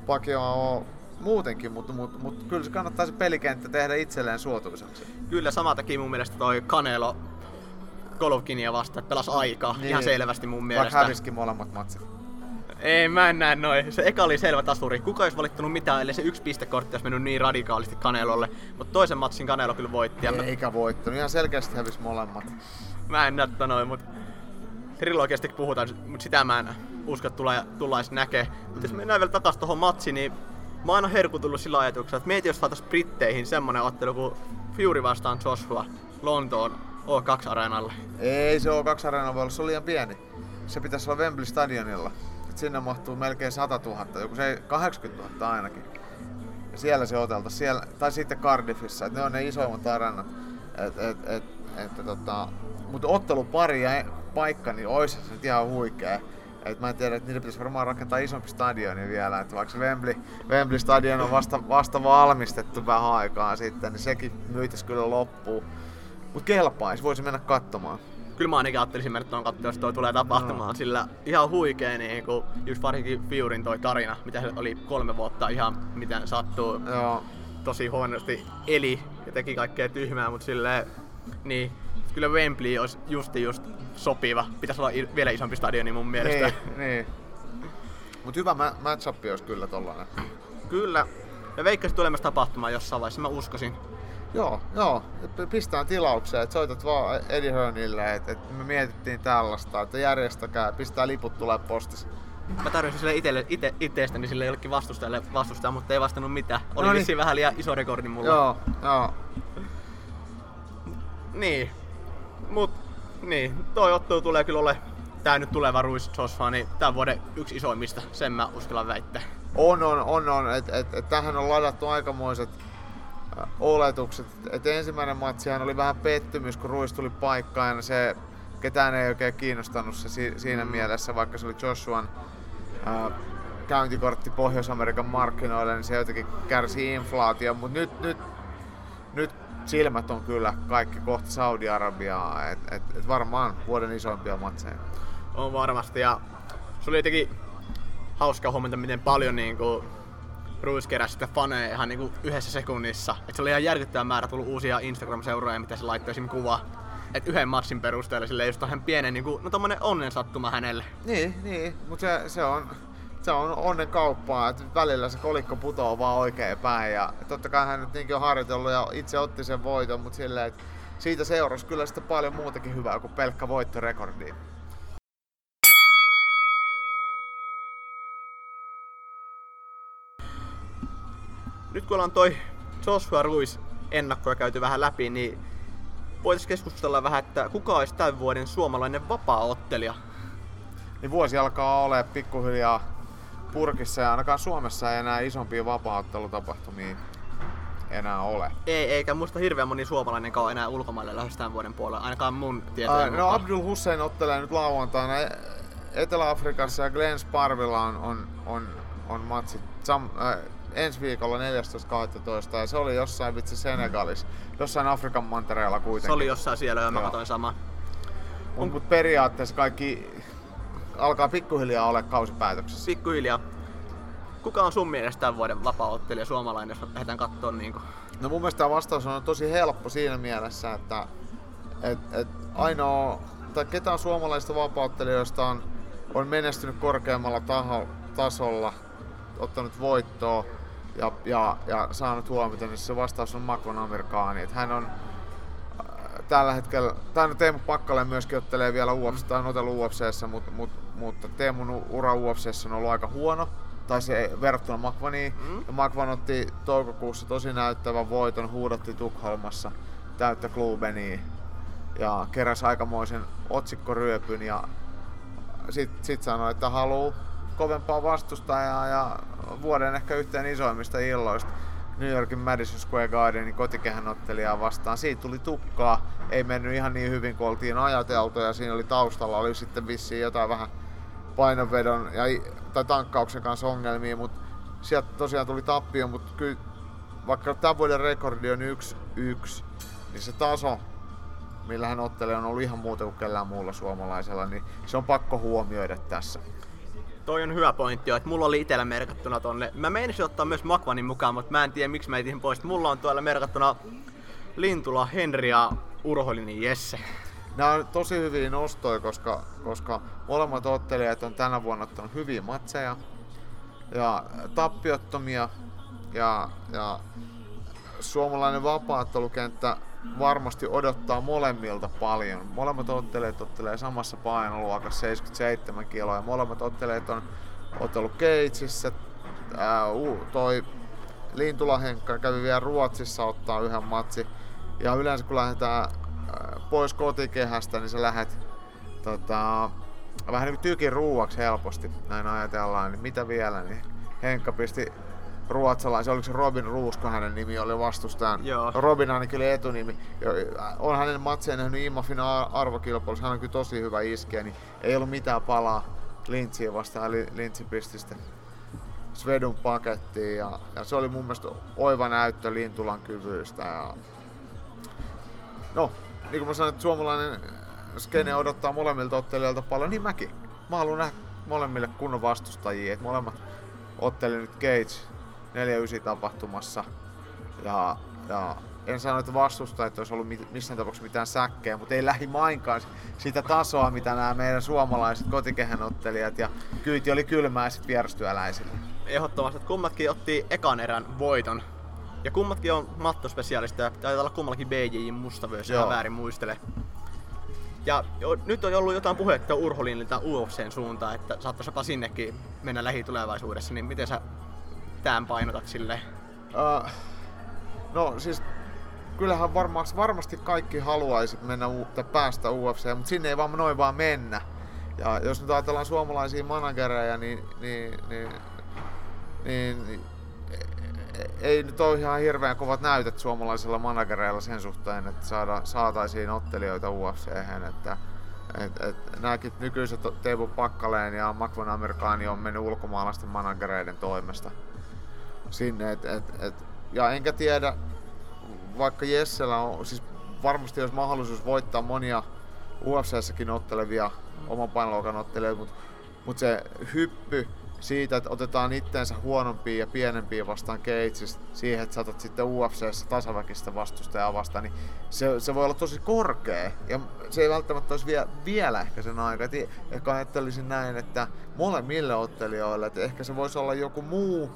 Pacquiao muutenkin, mutta, mutta, mutta kyllä se kannattaa se pelikenttä tehdä itselleen suotuisaksi. Kyllä, sama teki mun mielestä toi Canelo Golovkinia vasta, että pelasi aikaa niin. ihan selvästi mun mielestä. Vaikka häviskin molemmat matsit. Ei, mä en näe noin. Se eka oli selvä tasuri. Kuka olisi valittanut mitään, ellei se yksi pistekortti olisi mennyt niin radikaalisti Kanelolle. Mutta toisen matsin Kanelo kyllä voitti. Eikä voittanut. Ihan selkeästi hävisi molemmat. Mä en näe noin, mutta trilogiasta puhutaan, mutta sitä mä en usko, että tulee, tullaan näkee. Mutta jos mennään vielä takaisin tuohon matsiin, niin mä oon aina herkutullut sillä ajatuksella, että mieti jos saataisiin Britteihin semmonen ottelu kuin Fury vastaan Joshua Lontoon O2-areenalle. Ei se O2-areena voi olla, se on liian pieni. Se pitäisi olla Wembley Stadionilla. Et sinne mahtuu melkein 100 000, joku se 80 000 ainakin. Siellä se otelta, siellä, tai sitten Cardiffissa, et ne on ne isoimmat areenat. Et, et, et, tota, mutta ottelupari ja paikka, niin olisi se nyt ihan huikea. Et mä en tiedä, että niitä pitäisi varmaan rakentaa isompi stadioni vielä, että vaikka Wembley, Wembley Stadion on vasta, vasta valmistettu vähän aikaa sitten, niin sekin myytäisi kyllä loppuun. Mutta kelpaisi, voisi mennä katsomaan. Kyllä mä ainakin ajattelisin mennä tuon katsomaan, jos toi tulee tapahtumaan, no. sillä ihan huikea niin kun just varsinkin Fiurin toi tarina, mitä se oli kolme vuotta ihan miten sattuu. Joo. Tosi huonosti eli ja teki kaikkea tyhmää, mutta silleen, niin kyllä Wembley olisi justi just sopiva. Pitäisi olla vielä isompi stadioni mun mielestä. Niin, niin. Mutta hyvä ma- matchup olisi kyllä tollanen. Kyllä. Ja veikkasin tulee myös tapahtumaan jossain vaiheessa, mä uskoisin. Joo, joo. Pistään tilaukseen, että soitat vaan Eddie Hearnille, että, että me mietittiin tällaista, että järjestäkää, pistää liput tulee postissa. Mä tarjosin sille itelle, ite, itsestäni sille jollekin vastustajalle vastustaa, mutta ei vastannut mitään. Oli no niin. vähän liian iso rekordi mulla. Joo, joo. Niin, Mut niin, toi ottelu tulee kyllä ole tää nyt tuleva Ruiz Josfa, niin tämän vuoden yksi isoimmista, sen mä uskallan väittää. On, on, on, on. Et, et, et tähän on ladattu aikamoiset äh, oletukset. Et ensimmäinen matsihan oli vähän pettymys, kun Ruiz tuli paikkaan ja se ketään ei oikein kiinnostanut se si- siinä mm. mielessä, vaikka se oli Joshuan äh, käyntikortti Pohjois-Amerikan markkinoille, niin se jotenkin kärsi inflaatio, mutta nyt, nyt, nyt silmät on kyllä kaikki kohti Saudi-Arabiaa, että et, et varmaan vuoden isoimpia matseja. On varmasti ja se oli jotenkin hauska huomata, miten paljon niinku Ruiz keräsi sitä faneja ihan niinku yhdessä sekunnissa. Et se oli ihan järkyttävä määrä tullut uusia Instagram-seuraajia, mitä se laittoi esim. kuva. Et yhden matsin perusteella sille just ihan pienen, niinku, no tommonen onnen sattuma hänelle. Niin, niin, mutta se, se on, se on onnen kauppaa, että välillä se kolikko putoaa vaan oikein päin. Ja totta kai hän nyt niinkin on harjoitellut ja itse otti sen voiton, mutta silleen, että siitä seurasi kyllä sitten paljon muutakin hyvää kuin pelkkä voittorekordi. Nyt kun ollaan toi Joshua Ruiz ennakkoja käyty vähän läpi, niin voitaisiin keskustella vähän, että kuka olisi tämän vuoden suomalainen vapaa-ottelija? Niin vuosi alkaa olla pikkuhiljaa purkissa ja ainakaan Suomessa ei enää isompia vapaa-ottelutapahtumia enää ole. Ei, eikä muista hirveän moni suomalainen ole enää ulkomaille lähes tämän vuoden puolella, ainakaan mun tietojen uh, No Abdul Hussein ottelee nyt lauantaina Etelä-Afrikassa ja Glenn Sparvilla on, on, on, on matsit sam, äh, ensi viikolla 14.12. ja se oli jossain vitsi Senegalissa, jossain Afrikan mantereella kuitenkin. Se oli jossain siellä ja mä katsoin sama. Mutta periaatteessa kaikki alkaa pikkuhiljaa olla kausipäätöksessä. Pikkuhiljaa. Kuka on sun mielestä tämän vuoden vapaa-ottelija suomalainen, jos lähdetään katsoa niin kuin? No mun mielestä vastaus on tosi helppo siinä mielessä, että et, et ainoa, tai ketään suomalaisista vapaa-ottelijoista on, on menestynyt korkeammalla taho, tasolla, ottanut voittoa ja, ja, ja saanut huomiota, niin se vastaus on Makon Amerikaani. Että hän on äh, tällä hetkellä, tai no Teemu Pakkale myöskin ottelee vielä UFC, tai on otellut UFCssä, mutta, mutta, mutta Teemun ura UFCssä on ollut aika huono tai se verrattuna Makvaniin. Mm. Ja Makvan otti toukokuussa tosi näyttävän voiton, huudatti Tukholmassa täyttä klubeniin ja keräsi aikamoisen otsikkoryöpyn ja sitten sit sanoi, että haluaa kovempaa vastustajaa ja vuoden ehkä yhteen isoimmista illoista New Yorkin Madison Square Gardenin kotikehän ottelijaa vastaan. Siitä tuli tukkaa, ei mennyt ihan niin hyvin kuin oltiin ajateltu ja siinä oli taustalla oli sitten vissiin jotain vähän painonvedon ja, tai tankkauksen kanssa ongelmia, mutta sieltä tosiaan tuli tappio, mutta kyllä vaikka tämän vuoden rekordi on 1-1, niin se taso, millä hän ottelee, on ollut ihan muuta kuin kellään muulla suomalaisella, niin se on pakko huomioida tässä. Toi on hyvä pointti että mulla oli itellä merkattuna tonne. Mä meinasin ottaa myös Makvanin mukaan, mutta mä en tiedä miksi mä etin pois. Mulla on tuolla merkattuna Lintula, Henri ja Urholinin Jesse. Nämä on tosi hyviä nostoja, koska, koska molemmat ottelijat on tänä vuonna ottanut hyviä matseja ja tappiottomia ja, ja suomalainen vapaattelukenttä varmasti odottaa molemmilta paljon. Molemmat ottelijat ottelee samassa painoluokassa 77 kiloa ja molemmat ottelijat on ottanut Keitsissä. toi Lintula Henkka kävi vielä Ruotsissa ottaa yhden matsi. Ja yleensä kun lähdetään pois kotikehästä, niin sä lähdet tota, vähän niin kuin tykin ruuaksi helposti, näin ajatellaan. Niin mitä vielä, niin Henkka pisti ruotsalaisen, oliko se Robin Ruusko hänen nimi oli vastustajan. Joo. Robin on kyllä etunimi. On hänen matseen nähnyt IMAFin arvokilpailussa, hän on kyllä tosi hyvä iskeä, niin ei ollut mitään palaa Lintsiä vastaan, eli Lintsi pisti sitten Svedun pakettiin ja, ja, se oli mun mielestä oiva näyttö Lintulan kyvyistä. Ja... No, niin kuin mä sanoin, että suomalainen skene odottaa molemmilta ottelijoilta paljon, niin mäkin. Mä haluan nähdä molemmille kunnon vastustajia, että molemmat otteli nyt Cage 49 tapahtumassa. Ja, ja en sano, että vastustajat olisi ollut missään tapauksessa mitään säkkejä, mutta ei lähimainkaan sitä tasoa, mitä nämä meidän suomalaiset kotikehän ottelijat ja kyyti oli kylmää sitten vierastyöläisille. Ehdottomasti, että kummatkin otti ekan erän voiton. Ja kummatkin on mattospesialisteja, taitaa olla kummallakin BJJ mustavyös, jos väärin muistele. Ja jo, nyt on ollut jotain puhetta Urholinilta UFCn suuntaan, että saattaisi jopa sinnekin mennä lähitulevaisuudessa, niin miten sä tämän painotat sille? Uh, no siis kyllähän varmasti, varmasti kaikki haluaisi mennä tai päästä UFC, mutta sinne ei vaan noin vaan mennä. Ja jos nyt ajatellaan suomalaisia managereja, niin, niin, niin, niin, niin ei nyt ole ihan hirveän kovat näytöt suomalaisilla managereilla sen suhteen, että saada, saataisiin ottelijoita UFC. Että, et, et, nämäkin nykyiset Teivo Pakkaleen ja Makvan Amerikaani on mennyt ulkomaalaisten managereiden toimesta sinne. Et, et, et, ja enkä tiedä, vaikka Jessellä on, siis varmasti jos mahdollisuus voittaa monia UFCssäkin ottelevia oman painoluokan ottelijoita, mutta mut se hyppy siitä, että otetaan itteensä huonompia ja pienempiä vastaan keitsistä siihen, että saatat sitten UFCssä tasaväkistä vastustajaa vastaan, niin se, se voi olla tosi korkea. Ja se ei välttämättä olisi vie, vielä ehkä sen aika. Et ehkä ajattelisin näin, että molemmille ottelijoille, että ehkä se voisi olla joku muu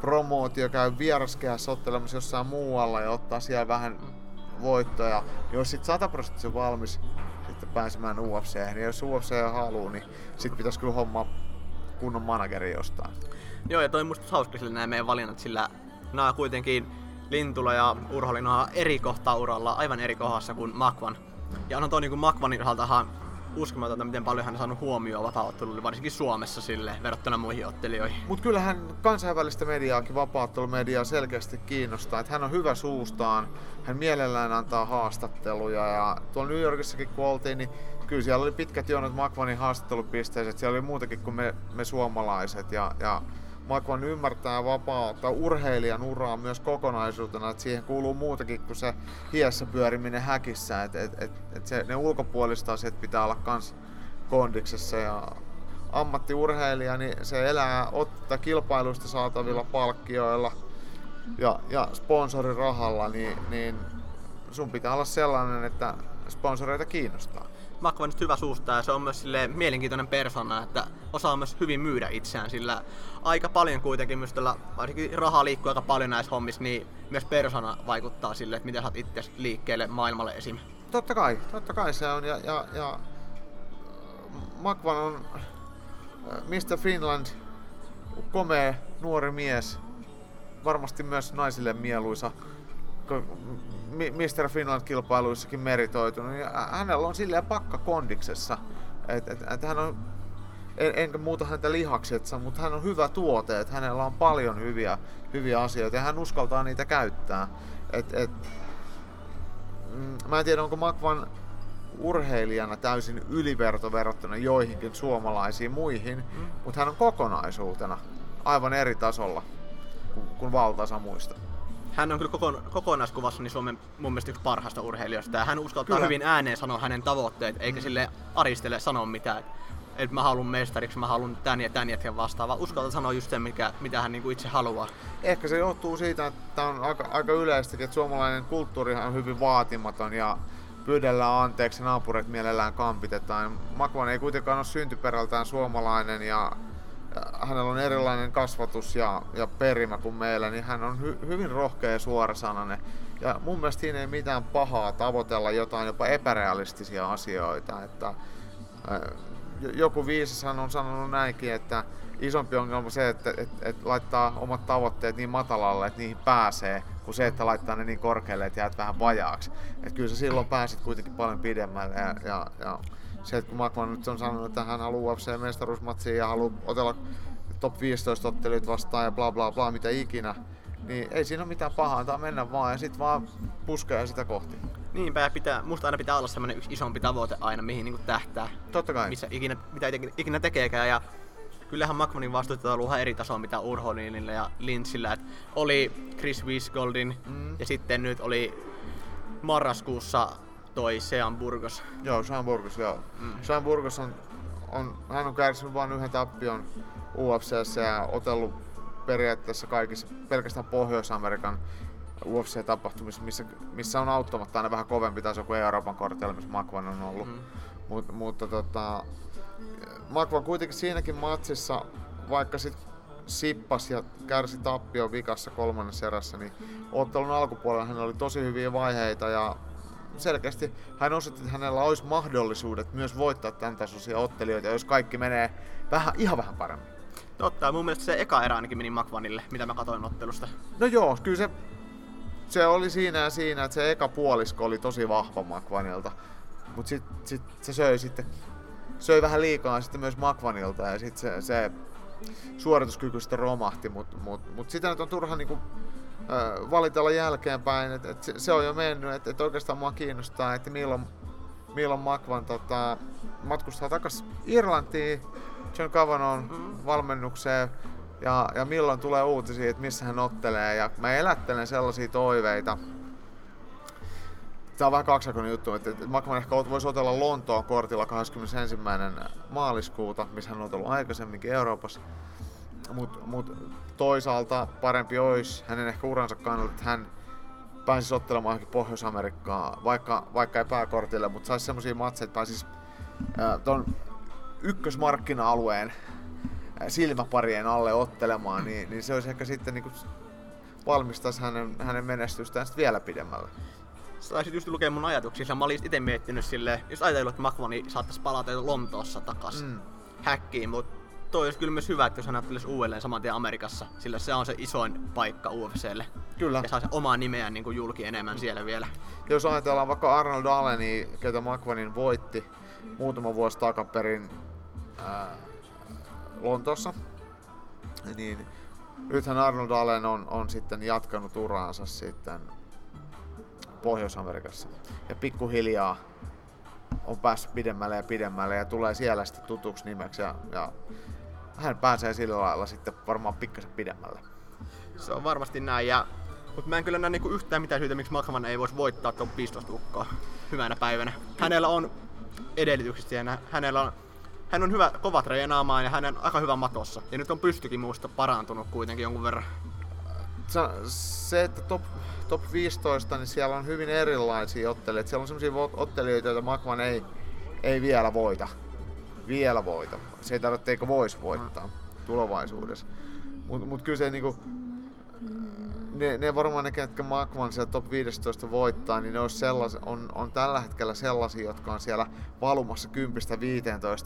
promootio käy vieraskehässä ottelemassa jossain muualla ja ottaa siellä vähän voittoja. Jos sit 100 prosenttia valmis sitten pääsemään UFC, niin jos UFC haluaa, niin sit pitäisi kyllä hommaa kunnon manageri jostain. Joo, ja toi musta hauska sille nämä meidän valinnat, sillä nämä kuitenkin Lintula ja Urholin on eri kohtaa uralla, aivan eri kohdassa kuin Makvan. Ja on toi niinku Makvanin osaltahan uskomatonta, miten paljon hän on saanut huomioon vapaaottelulle, varsinkin Suomessa sille verrattuna muihin ottelijoihin. Mutta kyllähän kansainvälistä mediaakin vapaattelumediaa selkeästi kiinnostaa, että hän on hyvä suustaan, hän mielellään antaa haastatteluja ja tuolla New Yorkissakin kun oltiin, niin kyllä siellä oli pitkät jonot Makvanin haastattelupisteet, siellä oli muutakin kuin me, me suomalaiset. Ja, ja Makvan ymmärtää vapautta urheilijan uraa myös kokonaisuutena, että siihen kuuluu muutakin kuin se hiessä pyöriminen häkissä, että et, et, et se, ne ulkopuoliset asiat pitää olla kans kondiksessa. Ja ammattiurheilija, niin se elää ottaa kilpailuista saatavilla palkkioilla ja, ja sponsorirahalla, niin, niin sun pitää olla sellainen, että sponsoreita kiinnostaa. Makva on hyvä suusta ja se on myös sille mielenkiintoinen persona, että osaa myös hyvin myydä itseään, sillä aika paljon kuitenkin myös tällä, varsinkin rahaa liikkuu aika paljon näissä hommissa, niin myös persona vaikuttaa sille, että miten saat itse liikkeelle maailmalle esim. Totta kai, totta kai se on ja, ja, ja Makvan on äh, Mr. Finland, komea nuori mies, varmasti myös naisille mieluisa Mr. Finland-kilpailuissakin meritoitunut, niin hänellä on silleen pakka kondiksessa. Et, et, et hän on, en, enkä muuta häntä lihaksetsa, mutta hän on hyvä tuote, että hänellä on paljon hyviä, hyviä asioita ja hän uskaltaa niitä käyttää. Et, et, mm, mä en tiedä, onko Makvan urheilijana täysin yliverto verrattuna joihinkin suomalaisiin muihin, mm. mutta hän on kokonaisuutena aivan eri tasolla kuin valtaosa muista hän on kyllä kokon, kokonaiskuvassa niin Suomen mun mielestä yksi parhaista urheilijoista. Ja hän uskaltaa kyllä. hyvin ääneen sanoa hänen tavoitteet, eikä mm. sille aristele sanoa mitään. Että mä haluan mestariksi, mä haluan tän ja tän jätkän vastaava. Uskaltaa sanoa just sen, mikä, mitä hän niinku itse haluaa. Ehkä se johtuu siitä, että on aika, aika yleistäkin, että suomalainen kulttuuri on hyvin vaatimaton ja pyydellään anteeksi, naapurit mielellään kampitetaan. Makvan ei kuitenkaan ole syntyperältään suomalainen ja hänellä on erilainen kasvatus ja, ja perimä kuin meillä, niin hän on hy, hyvin rohkea ja suorasanainen. Ja mun mielestä siinä ei mitään pahaa tavoitella jotain jopa epärealistisia asioita. Että, joku viisashan on sanonut näinkin, että isompi ongelma se, että et, et laittaa omat tavoitteet niin matalalle, että niihin pääsee, kuin se, että laittaa ne niin korkealle, että jäät vähän vajaaksi. Et kyllä sä silloin pääset kuitenkin paljon pidemmälle ja, ja, ja se, että kun Makman nyt on sanonut, että hän haluaa UFC-mestaruusmatsiin ja haluaa otella top 15 ottelut vastaan ja bla bla bla, mitä ikinä, niin ei siinä ole mitään pahaa, antaa mennä vaan ja sitten vaan puskea sitä kohti. Niinpä, ja pitää, musta aina pitää olla semmoinen yksi isompi tavoite aina, mihin niinku tähtää. Totta kai. Missä ikinä, mitä ikinä tekeekään, ja kyllähän Makmanin vastustajat on ollut ihan eri tasoa mitä Urholinilla ja Lynchillä. Et oli Chris Wisgoldin mm. ja sitten nyt oli marraskuussa toi Sean Burgos. Joo, Sean Burgos, joo. Mm. Sean Burgos on, on, hän on kärsinyt vain yhden tappion UFCssä ja otellut periaatteessa kaikissa, pelkästään Pohjois-Amerikan UFC-tapahtumissa, missä, missä on auttamatta aina vähän kovempi taso kuin Euroopan kortilla, missä Makvan on ollut. Mm. Mut, mutta tota, Makvan kuitenkin siinäkin matsissa, vaikka sit sippas ja kärsi tappio vikassa kolmannessa erässä, niin ottelun alkupuolella hän oli tosi hyviä vaiheita ja selkeästi hän osoitti, että hänellä olisi mahdollisuudet myös voittaa tämän tasoisia ottelijoita, jos kaikki menee vähän, ihan vähän paremmin. Totta, mun mielestä se eka erä ainakin meni Makvanille, mitä mä katsoin ottelusta. No joo, kyllä se, se oli siinä ja siinä, että se eka puolisko oli tosi vahva Makvanilta. Mutta sitten sit, se söi sitten söi vähän liikaa sitten myös Makvanilta ja sitten se, se suorituskyky sitten romahti, mutta mut, mut sitä nyt on turha niinku valitella jälkeenpäin, että et se, se on jo mennyt, että et oikeastaan mua kiinnostaa, että milloin, milloin Makvan tota, matkustaa takaisin Irlantiin John Cavanon mm. valmennukseen ja, ja milloin tulee uutisia, että missä hän ottelee ja mä elättelen sellaisia toiveita, Tämä on vähän kaksijakoinen juttu, että että McMahon ehkä voisi otella Lontoon kortilla 21. maaliskuuta, missä hän on ollut aikaisemminkin Euroopassa. Mutta mut toisaalta parempi olisi hänen ehkä uransa kannalta, että hän pääsisi ottelemaan johonkin Pohjois-Amerikkaan, vaikka, vaikka ei pääkortille, mutta saisi semmoisia matseja, että pääsisi ää, ton ykkösmarkkina-alueen ää, silmäparien alle ottelemaan, niin, niin se olisi ehkä sitten niin valmistaisi hänen, hänen menestystään vielä pidemmälle. Saisit just lukea mun ajatuksia, mä olin itse miettinyt silleen, jos ajatellut, että McMahoni saattaisi palata Lontoossa takas mm. häkkiin, mutta toi olisi kyllä myös hyvä, että jos hän tulisi uudelleen saman tien Amerikassa, sillä se on se isoin paikka UFClle. Kyllä. Ja saa se omaa nimeään niin kuin julki enemmän siellä vielä. Jos ajatellaan vaikka Arnold Alleni, ketä McMahonin voitti muutama vuosi takaperin ää, Lontoossa, niin nythän Arnold Allen on, on sitten jatkanut uraansa sitten Pohjois-Amerikassa. Ja pikkuhiljaa on päässyt pidemmälle ja pidemmälle ja tulee siellä sitten tutuksi nimeksi ja, ja hän pääsee sillä lailla sitten varmaan pikkasen pidemmälle. Se on varmasti näin ja mutta mä en kyllä näe niinku yhtään mitään syytä, miksi McMahon ei voisi voittaa tuon 15 lukkoa hyvänä päivänä. Hänellä on edellytykset ja hänellä on, hän on hyvä, kova treenaamaan ja hän on aika hyvä matossa. Ja nyt on pystykin muusta parantunut kuitenkin jonkun verran. Se, että top, top 15, niin siellä on hyvin erilaisia ottelijoita. Siellä on sellaisia ottelijoita, joita McMahon ei, ei vielä voita. Vielä voita. Se ei tarvitse, eikö voisi voittaa tulevaisuudessa. Mutta mut kyllä se niinku, ne, ne varmaan ne, ketkä McMahon siellä top 15 voittaa, niin ne on, sellais, on, on tällä hetkellä sellaisia, jotka on siellä valumassa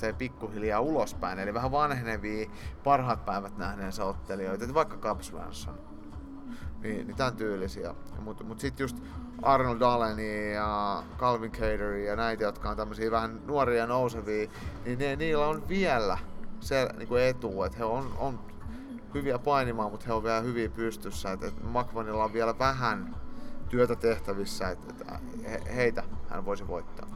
10-15 ja pikkuhiljaa ulospäin. Eli vähän vanhenevia, parhaat päivät nähneensä ottelijoita, vaikka Cub Swanson niin, niin tämän tyylisiä. Mutta mut sitten just Arnold Alleni ja Calvin Cateri ja näitä, jotka on tämmöisiä vähän nuoria nousevia, niin ne, niillä on vielä se niin kuin etu, että he on, on hyviä painimaan, mutta he on vielä hyviä pystyssä. Et, et McVanilla on vielä vähän työtä tehtävissä, että et he, heitä hän voisi voittaa.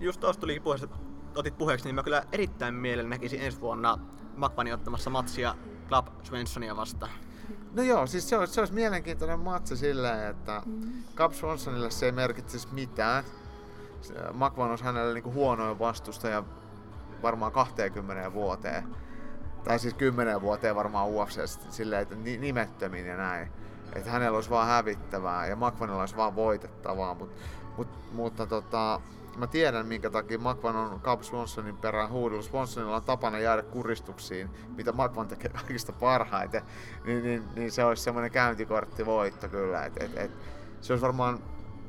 Just tuosta tuli puheessa, otit puheeksi, niin mä kyllä erittäin mielellä näkisin ensi vuonna McVanin ottamassa matsia Club Svensonia vastaan. No joo, siis se olisi, se olisi mielenkiintoinen matsi silleen, että Cap Swansonille se ei merkitsisi mitään. McVan olisi hänelle niinku huonoin vastustaja varmaan 20 vuoteen. Tai siis 10 vuoteen varmaan UFC silleen, että nimettömin ja näin. Että hänellä olisi vaan hävittävää ja McVanilla olisi vaan voitettavaa, mut, mut, mutta tota, mä tiedän minkä takia McVan on Cap Swansonin perään huudellut. Swansonilla on tapana jäädä kuristuksiin, mitä McVan tekee kaikista parhaiten. Niin, niin, niin se olisi semmoinen käyntikortti voitto kyllä. Et, et, et, se olisi varmaan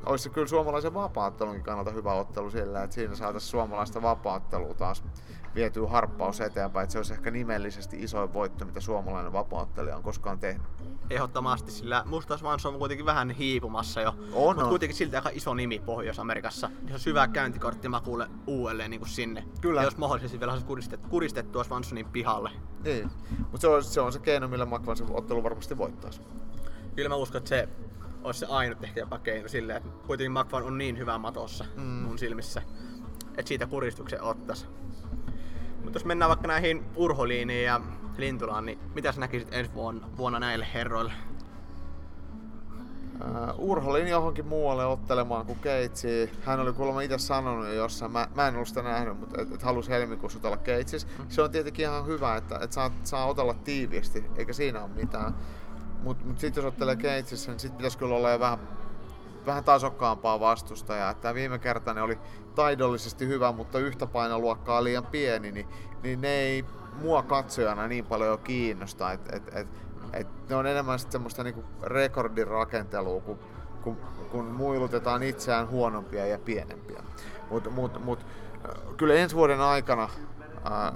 olisi kyllä suomalaisen vapaattelunkin kannalta hyvä ottelu sillä, että siinä saataisiin suomalaista vapaattelua taas vietyä harppaus eteenpäin. Että se olisi ehkä nimellisesti isoin voitto, mitä suomalainen vapauttelija on koskaan tehnyt. Ehdottomasti, sillä Musta Swans on kuitenkin vähän hiipumassa jo. On, mutta kuitenkin silti aika iso nimi Pohjois-Amerikassa. Se on syvä käyntikortti makuulle uudelleen niin kuin sinne. Kyllä. Ja jos mahdollisesti vielä saisi kuristettua, kuristettua Swansonin pihalle. Niin, mutta se on, se on se keino, millä McVan se ottelu varmasti voittaisi. Kyllä mä uskon, että se olisi se ainut ehkä jopa keino silleen, että kuitenkin McVan on niin hyvä matossa mm. mun silmissä, että siitä kuristuksen ottaisi. Mutta jos mennään vaikka näihin Urholiiniin ja Lintulaan, niin mitä sä näkisit ensi vuonna, vuonna näille herroille? Uh, Urholin johonkin muualle ottelemaan kuin Keitsi. Hän oli kuulemma itse sanonut jo jossain, mä, mä en ollut sitä nähnyt, mutta et, et halusi helmikuussa otella Keitsis. Mm. Se on tietenkin ihan hyvä, että et saa, saa otella tiiviisti, eikä siinä ole mitään. Mutta mut sitten jos ottelee Keitsissä, niin sitten pitäisi kyllä olla jo vähän, vähän tasokkaampaa vastustajaa. Tämä viime kerta ne oli taidollisesti hyvä, mutta yhtä painoluokkaa liian pieni, niin, niin ne ei mua katsojana niin paljon jo kiinnosta. Et, et, et, et ne on enemmän sitten semmoista niinku rekordin rakentelua, kun, kun, kun muilutetaan itseään huonompia ja pienempiä. Mutta mut, mut, kyllä ensi vuoden aikana äh,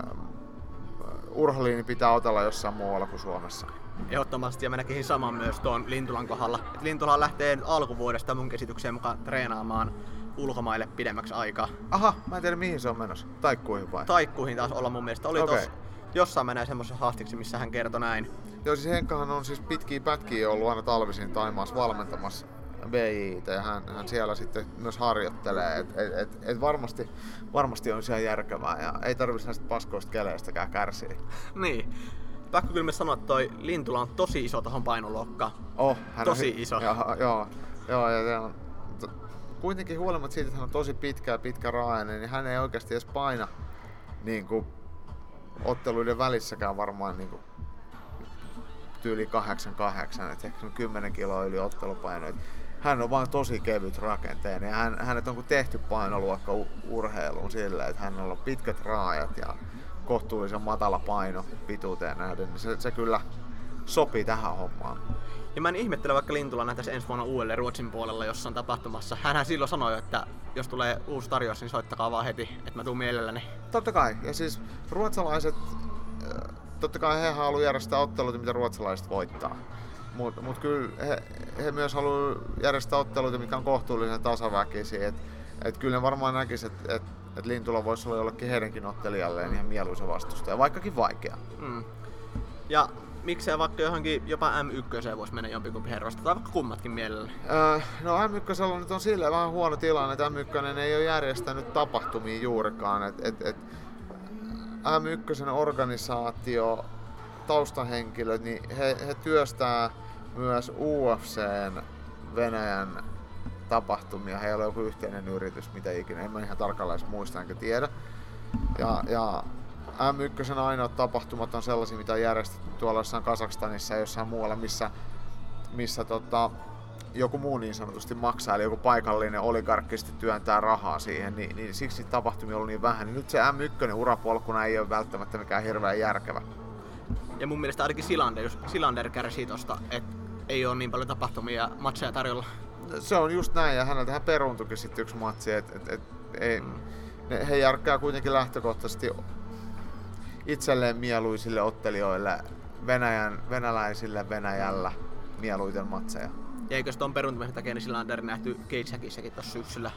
urhaliini pitää otella jossain muualla kuin Suomessa. Ehdottomasti, ja mä näkisin saman myös tuon Lintulan kohdalla. Et Lintula lähtee alkuvuodesta mun käsitykseen mukaan treenaamaan ulkomaille pidemmäksi aikaa. Aha, mä en tiedä mihin se on menossa. Taikkuihin vai? Taikkuihin taas olla mun mielestä. Oli okay. tos, jossain menee semmoisessa haastiksi, missä hän kertoi näin. Joo, siis Henkkahan on siis pitkiä pätkiä ollut aina talvisin Taimaassa valmentamassa BJitä ja hän, hän siellä sitten myös harjoittelee, että et, et, et varmasti, varmasti on siellä järkevää ja ei tarvitsisi näistä paskoista keleistäkään kärsiä. niin. Pakko kyllä sanoa, että toi Lintula on tosi iso tohon painoluokkaan. Oh, hän tosi on, iso. Joo, joo, joo ja on kuitenkin huolimatta siitä, että hän on tosi pitkä ja pitkä raajainen, niin hän ei oikeasti edes paina niin kuin, otteluiden välissäkään varmaan niin kuin, tyyli 8-8, että ehkä 10 kiloa yli ottelupaino. Hän on vaan tosi kevyt rakenteen ja hän, hänet on tehty painoluokka urheiluun sillä, että hän on pitkät raajat ja kohtuullisen matala paino pituuteen nähden, niin se, se kyllä sopii tähän hommaan. Ja mä en ihmettele, vaikka Lintula nähtäisi ensi vuonna uudelleen Ruotsin puolella jossain tapahtumassa. Hänhän silloin sanoi, että jos tulee uusi tarjous, niin soittakaa vaan heti, että mä tuun mielelläni. Totta kai. Ja siis ruotsalaiset, äh, totta kai he haluaa järjestää otteluita, mitä ruotsalaiset voittaa. Mutta mut kyllä he, he myös haluaa järjestää otteluita, mikä on kohtuullisen tasaväkisiä. Että et kyllä ne varmaan näkisivät, että et, et Lintula voisi olla jollekin heidänkin ottelijalleen ihan mieluisa vastustaja, vaikkakin vaikea. Mm. Ja miksei vaikka johonkin jopa M1 voisi mennä jompikumpi herrosta, tai vaikka kummatkin mielellä? Öö, no M1 nyt on silleen vähän huono tilanne, että M1 ei ole järjestänyt tapahtumia juurikaan. Et, et, et M1 organisaatio, taustahenkilöt, niin he, he työstää myös UFCn Venäjän tapahtumia. Heillä on joku yhteinen yritys, mitä ikinä. En mä ihan tarkalleen muista enkä tiedä. Ja, ja M1 ainoat tapahtumat on sellaisia, mitä on järjestetty tuolla jossain Kasakstanissa ja jossain muualla, missä, missä tota, joku muu niin sanotusti maksaa, eli joku paikallinen oligarkkisti työntää rahaa siihen, niin, niin siksi tapahtumia on niin vähän. Niin nyt se M1 urapolkuna ei ole välttämättä mikään hirveän järkevä. Ja mun mielestä ainakin Silander, Silander kärsii tosta, että ei ole niin paljon tapahtumia ja matseja tarjolla. Se on just näin, ja häneltähän peruuntukin sitten yksi matsi, että et, et, ei, ne, he järkkää kuitenkin lähtökohtaisesti itselleen mieluisille ottelijoille Venäjän, venäläisille Venäjällä mieluiten matseja. Ja eikö tuon peruuntumisen takia niin Silander nähty Cage tuossa syksyllä?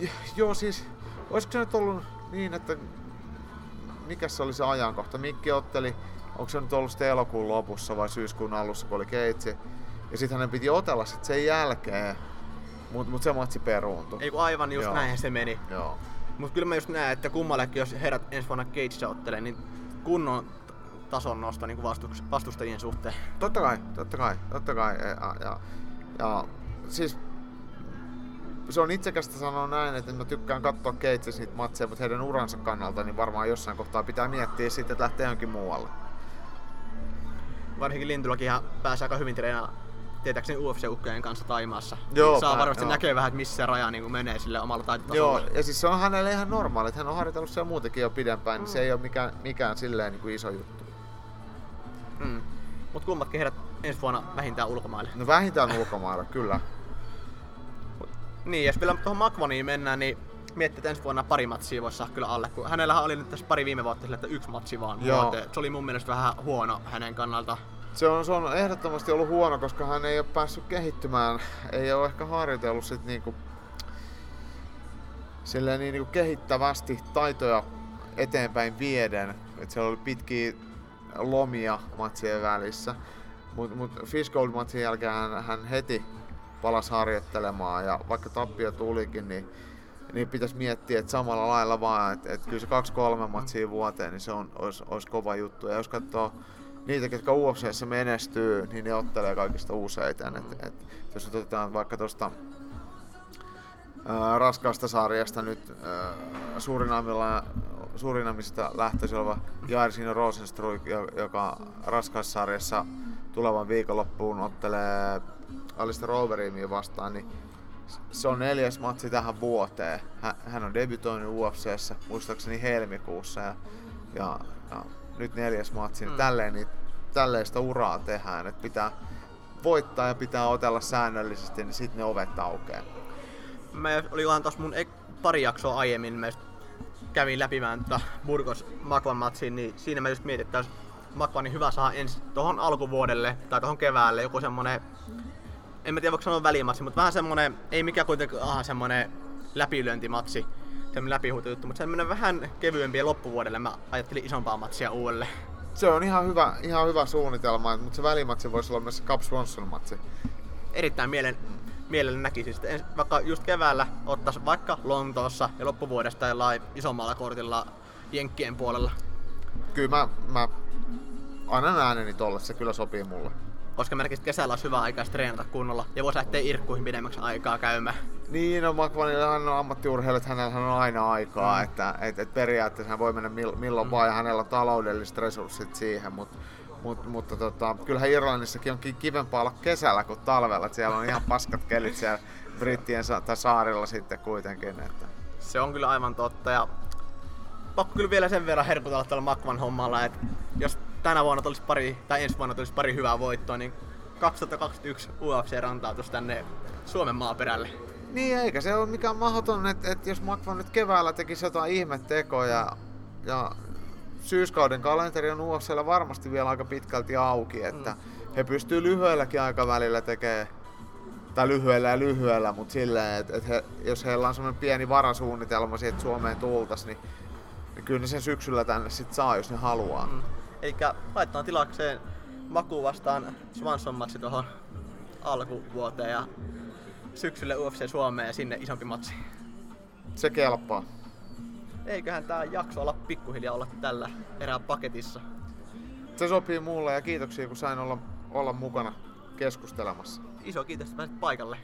J- joo siis, olisiko se nyt ollut niin, että mikä se oli se ajankohta? Mikki otteli, onko se nyt ollut sitten elokuun lopussa vai syyskuun alussa, kun oli Cage. Ja sitten hänen piti otella sit sen jälkeen, mutta mut se matsi peruuntui. Ei aivan just Joo. näin se meni. Joo. Mutta kyllä mä just näen, että kummallekin, jos herrat ensi vuonna Cage ottelee, niin kunnon tason nosto niin vastustajien suhteen. Totta kai, totta kai, totta kai. Ja, ja, ja siis se on itsekästä sanoa näin, että mä tykkään katsoa Cage's niitä matseja, mutta heidän uransa kannalta niin varmaan jossain kohtaa pitää miettiä sitten, että lähtee johonkin muualle. Varsinkin Lintulakin ihan pääsee aika hyvin treenaamaan tietääkseni UFC-ukkojen kanssa Taimaassa. Joo, niin saa varmasti joo. näkee vähän, että missä se raja niin menee sille omalla taitotasolla. Joo, ja siis se on hänelle ihan normaali, että hän on harjoitellut siellä muutenkin jo pidempään, mm. niin se ei ole mikään, mikään silleen niin kuin iso juttu. Mm. Mutta kummatkin herät ensi vuonna vähintään ulkomaille. No vähintään ulkomaille, kyllä. Niin, jos vielä tuohon Makvaniin mennään, niin miettii, että ensi vuonna pari matsia voisi saada kyllä alle. Kun hänellä oli nyt tässä pari viime vuotta sille, että yksi matsi vaan Joo. Se oli mun mielestä vähän huono hänen kannalta. Se on, se on ehdottomasti ollut huono, koska hän ei ole päässyt kehittymään. Ei ole ehkä harjoitellut sit niinku, silleen niin niinku kehittävästi taitoja eteenpäin vieden. Et siellä oli pitkiä lomia matsien välissä. Mutta mut Fish Gold matsin jälkeen hän, hän heti palasi harjoittelemaan ja vaikka tappio tulikin, niin, niin pitäisi miettiä, että samalla lailla vaan, että, että kyllä se kaksi-kolme matsia vuoteen, niin se on, olisi, olisi kova juttu. Ja jos katsoo niitä, ketkä UFCssä menestyy, niin ne ottelee kaikista useiten. Et, et, jos otetaan vaikka tuosta raskaasta sarjasta nyt Surinamista lähtöisin oleva Jairsin Rosenstruik, joka raskaussarjassa tulevan viikonloppuun ottelee Alistair Overeemia vastaan, niin se on neljäs matsi tähän vuoteen. Hän on debytoinut UFCssä muistaakseni helmikuussa ja, ja, ja nyt neljäs matsi, niin mm. tälleen, niin tälleen sitä uraa tehdään, että pitää voittaa ja pitää otella säännöllisesti, niin sitten ne ovet aukeaa. Mä olin tuossa mun pari jaksoa aiemmin, mä kävin läpi tota Burgos Makvan matsiin, niin siinä mä just mietin, että Makvanin hyvä saa ensi tuohon alkuvuodelle tai tuohon keväälle joku semmonen, en mä tiedä voiko sanoa välimatsi, mutta vähän semmonen, ei mikään kuitenkaan aha, semmonen läpilyöntimatsi, semmonen läpihuutojuttu, mutta semmonen vähän kevyempi ja loppuvuodelle mä ajattelin isompaa matsia uudelle se on ihan hyvä, ihan hyvä suunnitelma, mutta se välimatsi voisi olla myös Cup Swanson-matsi. Erittäin mielen, mielellä näkisin sitten, vaikka just keväällä ottaisi vaikka Lontoossa ja loppuvuodesta jollain isommalla kortilla Jenkkien puolella. Kyllä mä, mä annan ääneni tolle, se kyllä sopii mulle. Koska merkiksi kesällä olisi hyvä aikaa treenata kunnolla ja voisi lähteä irkkuihin pidemmäksi aikaa käymään. Niin, no McVanilla hän on että hänellä on aina aikaa, mm. että et, et periaatteessa hän voi mennä milloin mm. vaan ja hänellä on taloudelliset resurssit siihen, mutta Mut, mutta tota, kyllähän Irlannissakin on kivempaa olla kesällä kuin talvella, että siellä on ihan paskat kelit siellä brittien sa- tai saarilla sitten kuitenkin. Että. Se on kyllä aivan totta ja pakko kyllä vielä sen verran herkutella tällä Makvan hommalla, että jos tänä vuonna tulisi pari, tai ensi vuonna tulisi pari hyvää voittoa, niin 2021 UFC rantautus tänne Suomen maaperälle. Niin, eikä se ole mikään mahdoton, että, että jos Makvan nyt keväällä tekisi jotain ihmettekoja ja syyskauden kalenteri on UFCllä varmasti vielä aika pitkälti auki, että mm. he pystyy lyhyelläkin aikavälillä tekemään tai lyhyellä ja lyhyellä, mutta silleen, että, että he, jos heillä on semmoinen pieni varasuunnitelma siitä, että Suomeen tultaisiin, niin, niin kyllä ne sen syksyllä tänne sitten saa, jos ne haluaa. Mm. Eli laitetaan tilakseen Maku vastaan Swanson matsi tuohon alkuvuoteen ja syksylle UFC Suomeen ja sinne isompi matsi. Se kelpaa. Eiköhän tää jakso olla pikkuhiljaa olla tällä erää paketissa. Se sopii mulle ja kiitoksia kun sain olla, olla mukana keskustelemassa. Iso kiitos, että pääsit paikalle.